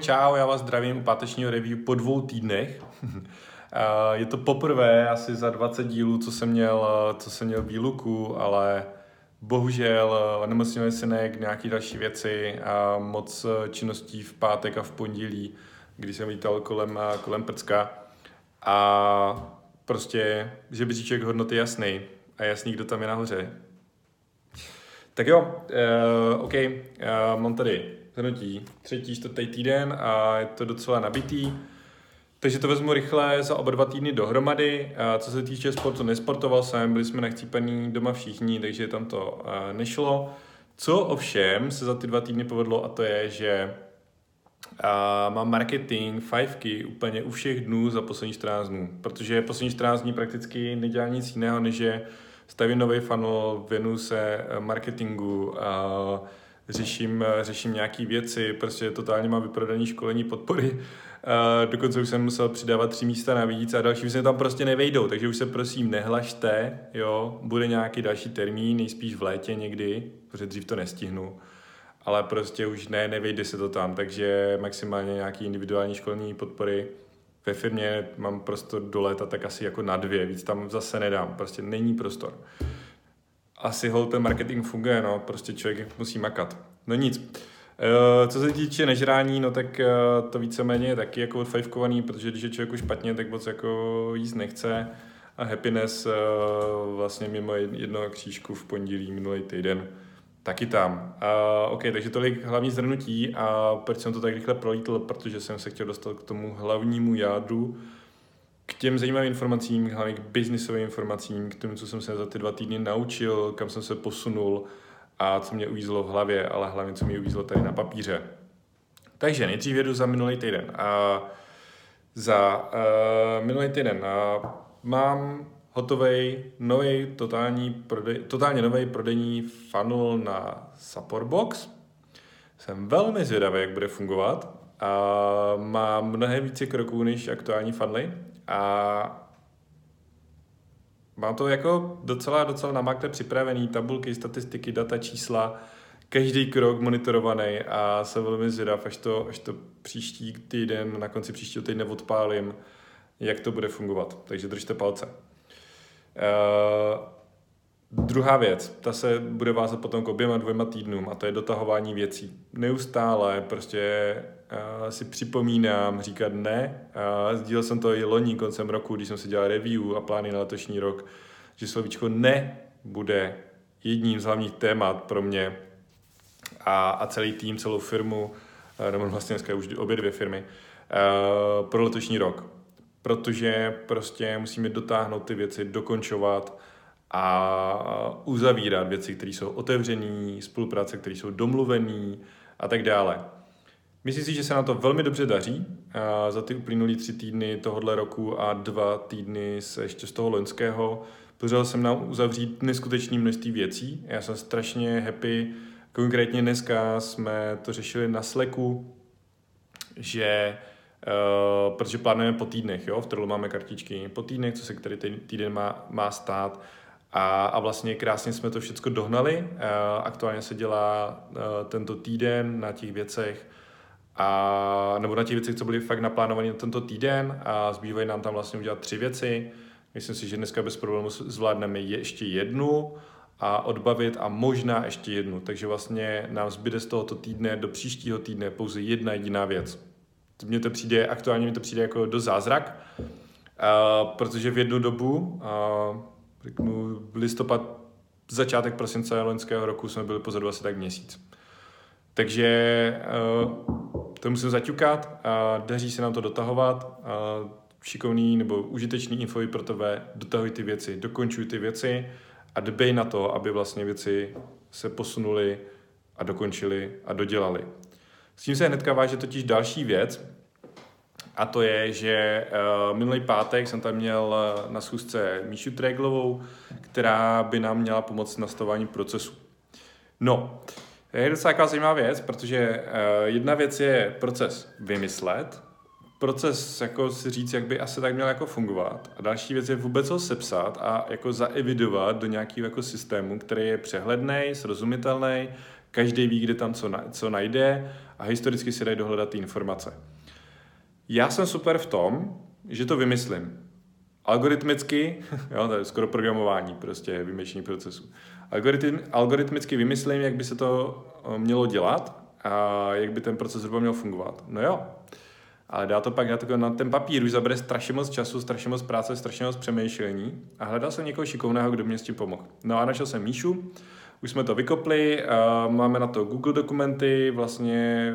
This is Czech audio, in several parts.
Čau, já vás zdravím u pátečního review po dvou týdnech. Je to poprvé asi za 20 dílů, co jsem měl, co jsem měl výluku, ale bohužel onemocnil synek, nějaké další věci a moc činností v pátek a v pondělí, kdy jsem lítal kolem, kolem prcka. A prostě žebříček hodnoty jasný a jasný, kdo tam je nahoře. Tak jo, uh, OK, uh, mám tady hrnutí třetí, čtvrtý týden a je to docela nabitý. Takže to vezmu rychle za oba dva týdny dohromady. A co se týče sportu, nesportoval jsem, byli jsme nachcípaní doma všichni, takže tam to uh, nešlo. Co ovšem se za ty dva týdny povedlo a to je, že uh, mám marketing fivky úplně u všech dnů za poslední 14 dnů, protože poslední 14 dní prakticky nedělá nic jiného, než že stavím nový funnel, věnu se marketingu, uh, řeším, řeším nějaké věci, prostě totálně mám vyprodaný školení podpory. Uh, dokonce už jsem musel přidávat tři místa navíc a další už se tam prostě nevejdou, takže už se prosím nehlašte, jo, bude nějaký další termín, nejspíš v létě někdy, protože dřív to nestihnu, ale prostě už ne, nevejde se to tam, takže maximálně nějaký individuální školní podpory. Ve firmě mám prostor do léta tak asi jako na dvě, víc tam zase nedám, prostě není prostor asi hol ten marketing funguje, no, prostě člověk musí makat. No nic. Uh, co se týče nežrání, no tak uh, to víceméně je taky jako odfajfkovaný, protože když je člověku špatně, tak moc jako jíst nechce. A happiness uh, vlastně mimo jednoho křížku v pondělí minulý týden taky tam. Uh, OK, takže tolik hlavní zhrnutí a proč jsem to tak rychle prolítl, protože jsem se chtěl dostat k tomu hlavnímu jádru, k těm zajímavým informacím, hlavně k biznisovým informacím, k tomu, co jsem se za ty dva týdny naučil, kam jsem se posunul a co mě uvízlo v hlavě, ale hlavně co mě uvízlo tady na papíře. Takže nejdřív jedu za minulý týden. A za uh, minulý týden uh, mám hotový nový totální totálně nový prodejní funnel na Supportbox. Jsem velmi zvědavý, jak bude fungovat. A má mnohem více kroků než aktuální funnely a mám to jako docela, docela na makle připravený, tabulky, statistiky, data, čísla, každý krok monitorovaný a jsem velmi zvědav, až to, až to příští týden, na konci příštího týdne odpálím, jak to bude fungovat. Takže držte palce. Uh, Druhá věc, ta se bude vázat potom k oběma dvěma týdnům a to je dotahování věcí. Neustále prostě uh, si připomínám říkat ne. Uh, sdílel jsem to i loni koncem roku, když jsem si dělal review a plány na letošní rok, že slovíčko ne bude jedním z hlavních témat pro mě a, a celý tým, celou firmu, uh, nebo vlastně dneska už obě dvě firmy, uh, pro letošní rok. Protože prostě musíme dotáhnout ty věci, dokončovat, a uzavírat věci, které jsou otevřené, spolupráce, které jsou domluvené a tak dále. Myslím si, že se na to velmi dobře daří. A za ty uplynulý tři týdny tohohle roku a dva týdny se ještě z toho loňského pořád jsem nám uzavřít neskutečné množství věcí. Já jsem strašně happy. Konkrétně dneska jsme to řešili na Slacku, že Uh, protože plánujeme po týdnech, jo, v Trello máme kartičky po týdnech, co se který týden má, má stát a, a vlastně krásně jsme to všechno dohnali. Aktuálně se dělá tento týden na těch věcech, a, nebo na těch věcech, co byly fakt naplánované na tento týden a zbývají nám tam vlastně udělat tři věci. Myslím si, že dneska bez problémů zvládneme ještě jednu a odbavit a možná ještě jednu. Takže vlastně nám zbyde z tohoto týdne do příštího týdne pouze jedna jediná věc. Mně to přijde, aktuálně mi to přijde jako do zázrak, uh, protože v jednu dobu uh, řeknu, listopad, začátek prosince loňského roku jsme byli pozadu asi tak měsíc. Takže uh, to musím zaťukat a daří se nám to dotahovat. Šikovný nebo užitečný info pro tebe, dotahuj ty věci, dokončuj ty věci a dbej na to, aby vlastně věci se posunuly a dokončily a dodělali. S tím se hnedka váže totiž další věc, a to je, že uh, minulý pátek jsem tam měl uh, na schůzce Míšu Treglovou, která by nám měla pomoct s nastavování procesu. No, je docela taková zajímavá věc, protože uh, jedna věc je proces vymyslet, proces jako si říct, jak by asi tak měl jako fungovat. A další věc je vůbec ho sepsat a jako zaevidovat do nějakého jako systému, který je přehledný, srozumitelný, každý ví, kde tam co, na, co najde a historicky si dají dohledat ty informace. Já jsem super v tom, že to vymyslím. Algoritmicky, jo, to je skoro programování, prostě vymýšlení procesu. Algoritm, algoritmicky vymyslím, jak by se to eh, mělo dělat a jak by ten proces zhruba měl fungovat. No jo, ale dá to pak na, na ten papír, už zabere strašně moc času, strašně moc práce, strašně moc přemýšlení a hledal jsem někoho šikovného, kdo mě s tím pomohl. No a našel jsem Míšu, už jsme to vykopli, máme na to Google dokumenty, vlastně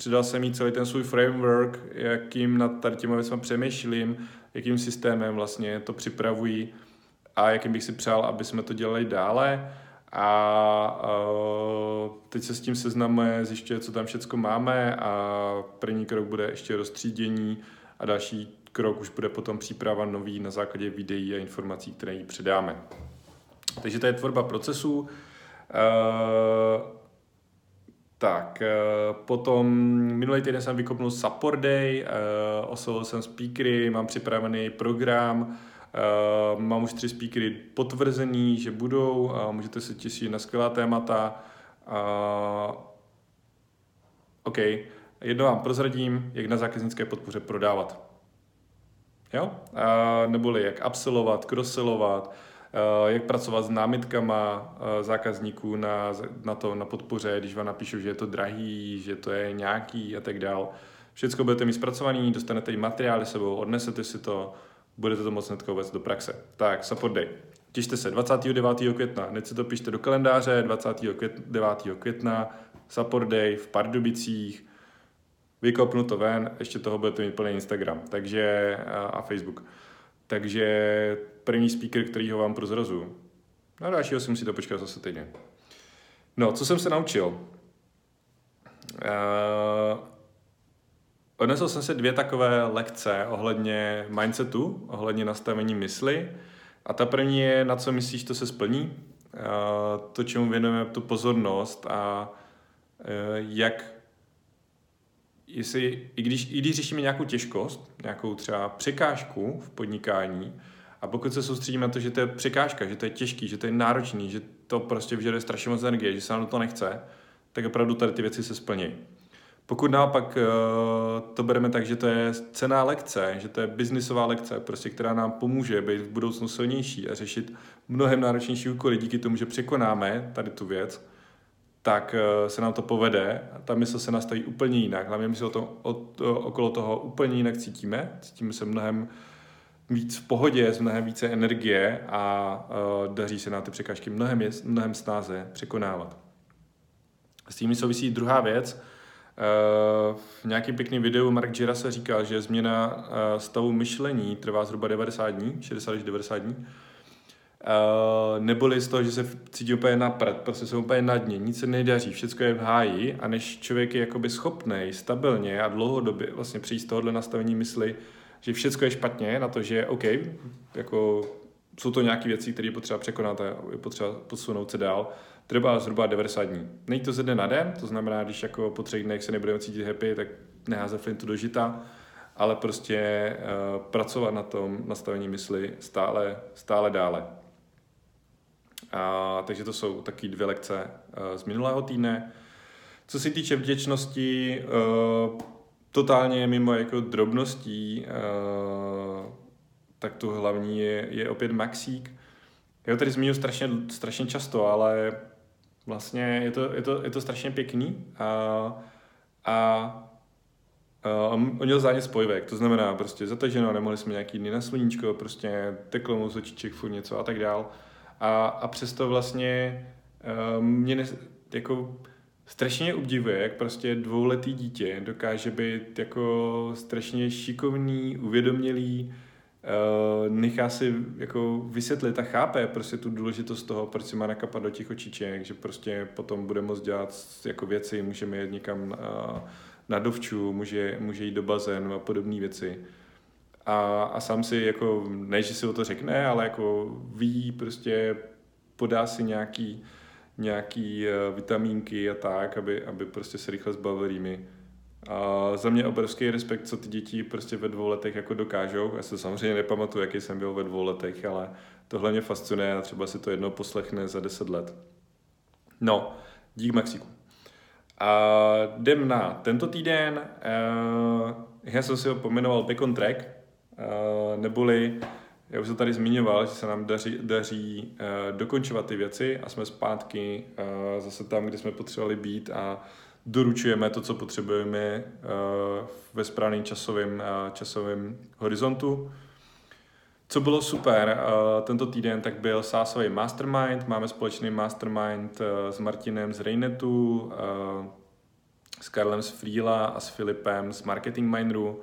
přidal jsem jí celý ten svůj framework, jakým nad tady těma věcmi přemýšlím, jakým systémem vlastně to připravují a jakým bych si přál, aby jsme to dělali dále. A uh, teď se s tím seznamuje, zjišťuje, co tam všechno máme a první krok bude ještě rozstřídění a další krok už bude potom příprava nový na základě videí a informací, které jí předáme. Takže to je tvorba procesů. Uh, tak, uh, potom minulý týden jsem vykopnul Support Day, uh, oslovil jsem speakery, mám připravený program, Uh, mám už tři speakery potvrzený, že budou můžete se těšit na skvělá témata. OK, jedno vám prozradím, jak na zákaznické podpoře prodávat. Jo? Neboli jak upsellovat, crosselovat, jak pracovat s námitkama uh, zákazníků na, na to, na podpoře, když vám napíšu, že je to drahý, že to je nějaký a tak dál. Všechno budete mít zpracovaný, dostanete i materiály sebou, odnesete si to, budete to moc hnedka uvést do praxe. Tak, support day. Těšte se 29. května, hned si to pište do kalendáře, 29. května, support day v Pardubicích, vykopnu to ven, ještě toho budete mít plný Instagram takže, a Facebook. Takže první speaker, který ho vám prozrazu. No dalšího si musíte počkat zase týden. No, co jsem se naučil? Uh, Odnesl jsem se dvě takové lekce ohledně mindsetu, ohledně nastavení mysli. A ta první je, na co myslíš, to se splní. To, čemu věnujeme tu pozornost a e, jak jestli, i když, i když řešíme nějakou těžkost, nějakou třeba překážku v podnikání, a pokud se soustředíme na to, že to je překážka, že to je těžký, že to je náročný, že to prostě vyžaduje strašně moc energie, že se nám to nechce, tak opravdu tady ty věci se splní. Pokud naopak eh, to bereme tak, že to je cená lekce, že to je biznisová lekce, prostě, která nám pomůže být v budoucnu silnější a řešit mnohem náročnější úkoly díky tomu, že překonáme tady tu věc, tak eh, se nám to povede. Ta mysl se nastaví úplně jinak. Hlavně my se o to, od, okolo toho úplně jinak cítíme. Cítíme se mnohem víc v pohodě, s mnohem více energie a uh, daří se na ty překážky mnohem, mnohem snáze překonávat. S tím souvisí druhá věc, Eh, v nějakém pěkném videu Mark Gira se říkal, že změna eh, stavu myšlení trvá zhruba 90 dní, 60 až 90 dní. Uh, neboli z toho, že se cítí úplně na prd, prostě jsou úplně na dně, nic se nedaří, všechno je v háji a než člověk je jakoby schopný stabilně a dlouhodobě vlastně přijít z tohohle nastavení mysli, že všechno je špatně, na to, že OK, jako jsou to nějaké věci, které je potřeba překonat a je potřeba posunout se dál, trvá zhruba 90 dní. Není to ze dne na den, to znamená, když jako po třech dnech se nebudeme cítit happy, tak neházet flintu do žita, ale prostě uh, pracovat na tom nastavení mysli stále, stále dále. A, takže to jsou taky dvě lekce uh, z minulého týdne. Co se týče vděčnosti, uh, totálně mimo jako drobností, uh, tak tu hlavní je, je opět Maxík. Já ho tady zmiňuji strašně, strašně často, ale vlastně je to, je to, je to strašně pěkný a, a Uh, on měl zánět spojivek, to znamená prostě zataženo, nemohli jsme nějaký dny na sluníčko, prostě teklo mu z očiček furt něco a tak dál. A, a přesto vlastně uh, mě ne, jako strašně obdivuje, jak prostě dvouletý dítě dokáže být jako strašně šikovný, uvědomělý, Uh, nechá si jako vysvětlit a chápe prostě tu důležitost toho, proč si má nakapat do těch očiček, že prostě potom bude moct dělat jako věci, můžeme jít někam uh, na dovču, může, může jít do bazénu a podobné věci. A, a sám si jako, ne, že si o to řekne, ale jako ví, prostě podá si nějaký, nějaký uh, vitamínky a tak, aby, aby prostě se rychle zbavil rýmy a za mě obrovský respekt, co ty děti prostě ve dvou letech jako dokážou. Já se samozřejmě nepamatuju, jaký jsem byl ve dvou letech, ale tohle mě fascinuje a třeba si to jednou poslechne za deset let. No, dík Mexiku. A jdem na tento týden. Uh, já jsem si ho pomenoval Back on Track, neboli já už jsem tady zmiňoval, že se nám daří, daří uh, dokončovat ty věci a jsme zpátky uh, zase tam, kde jsme potřebovali být a doručujeme to, co potřebujeme ve správném časovém, uh, časovém horizontu. Co bylo super tento týden, tak byl sásový mastermind. Máme společný mastermind s Martinem z Reynetu, s Karlem z Freela a s Filipem z Marketing Mineru.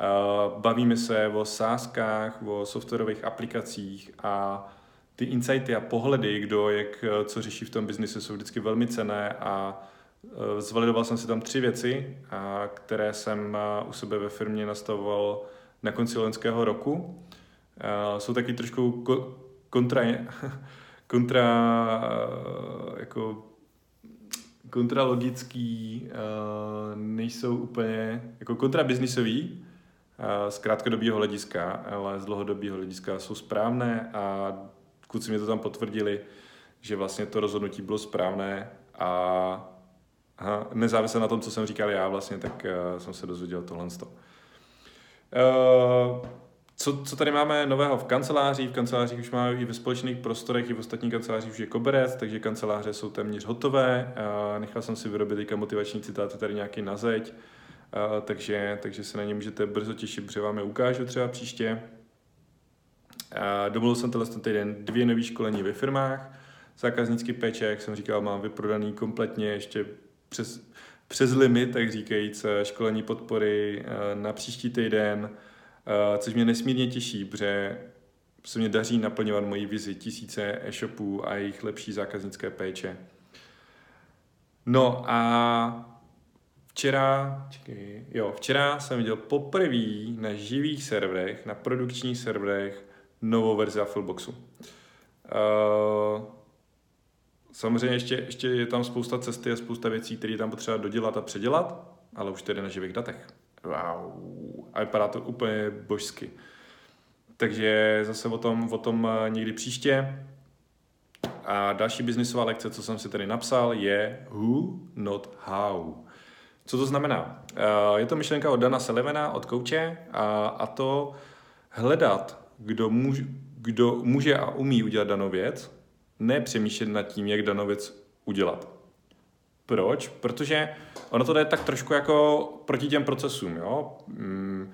Uh, bavíme se o sázkách, o softwarových aplikacích a ty insighty a pohledy, kdo jak co řeší v tom biznisu, jsou vždycky velmi cené a zvalidoval jsem si tam tři věci, které jsem u sebe ve firmě nastavoval na konci loňského roku. Jsou taky trošku ko- kontra, kontra jako kontralogický, nejsou úplně jako kontrabiznisový z krátkodobého hlediska, ale z dlouhodobého hlediska jsou správné a kluci mi to tam potvrdili, že vlastně to rozhodnutí bylo správné a aha, nezávisle na tom, co jsem říkal já vlastně, tak uh, jsem se dozvěděl tohle. Uh, co, co tady máme nového v kanceláři? V kancelářích už máme i ve společných prostorech, i v ostatních kancelářích už je koberec, takže kanceláře jsou téměř hotové. Nechal jsem si vyrobit teďka motivační citáty tady nějaký na zeď, takže, takže se na ně můžete brzo těšit, protože vám je ukážu třeba příště. Domluvil jsem tenhle ten týden dvě nové školení ve firmách. Zákaznický péče, jak jsem říkal, mám vyprodaný kompletně ještě přes, přes limit, tak říkajíc, školení podpory na příští týden. Eh, což mě nesmírně těší, protože se mě daří naplňovat moji vizi tisíce e-shopů a jejich lepší zákaznické péče. No a včera, čekaj, jo, včera jsem viděl poprvé na živých serverech, na produkčních serverech novou verzi Affleboxu. Uh, samozřejmě ještě, ještě je tam spousta cesty a spousta věcí, které tam potřeba dodělat a předělat, ale už tedy na živých datech wow, a vypadá to úplně božsky. Takže zase o tom, o tom eh, někdy příště. A další biznisová lekce, co jsem si tady napsal, je who, not how. Co to znamená? Eh, je to myšlenka od Dana Sullivana, od kouče, a, a to hledat, kdo, muž, kdo může a umí udělat danou věc, ne přemýšlet nad tím, jak danou věc udělat. Proč? Protože ono to jde tak trošku jako proti těm procesům, jo. Hmm.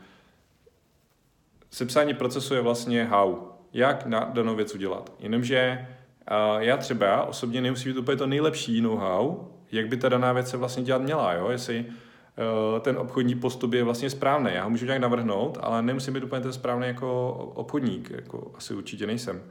Sepsání procesu je vlastně how, jak na danou věc udělat. Jenomže uh, já třeba osobně nemusím být úplně to nejlepší know-how, jak by ta daná věc se vlastně dělat měla, jo? jestli uh, ten obchodní postup je vlastně správný. Já ho můžu nějak navrhnout, ale nemusím být úplně ten správný jako obchodník, jako asi určitě nejsem.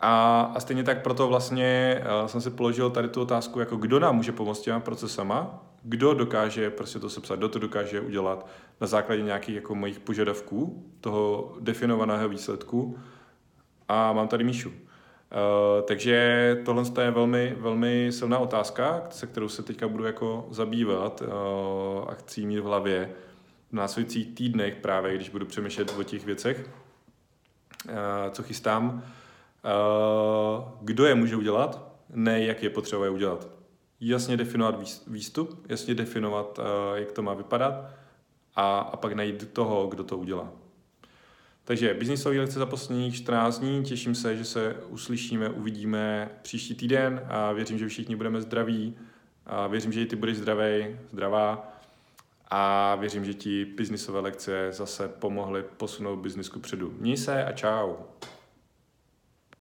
A, a stejně tak proto vlastně uh, jsem si položil tady tu otázku, jako kdo nám může pomoct těma procesama, kdo dokáže prostě to sepsat, kdo to dokáže udělat na základě nějakých jako mojich požadavků, toho definovaného výsledku. A mám tady Míšu. Uh, takže tohle je velmi, velmi silná otázka, se kterou se teďka budu jako zabývat uh, a chci mít v hlavě v následujících týdnech právě, když budu přemýšlet o těch věcech, uh, co chystám. Kdo je může udělat, ne jak je potřeba je udělat. Jasně definovat výstup, jasně definovat, jak to má vypadat a, a pak najít toho, kdo to udělá. Takže biznisové lekce za posledních 14 dní, těším se, že se uslyšíme, uvidíme příští týden a věřím, že všichni budeme zdraví a věřím, že i ty budeš zdravý, zdravá a věřím, že ti biznisové lekce zase pomohly posunout biznisku předu. Měj se a čau.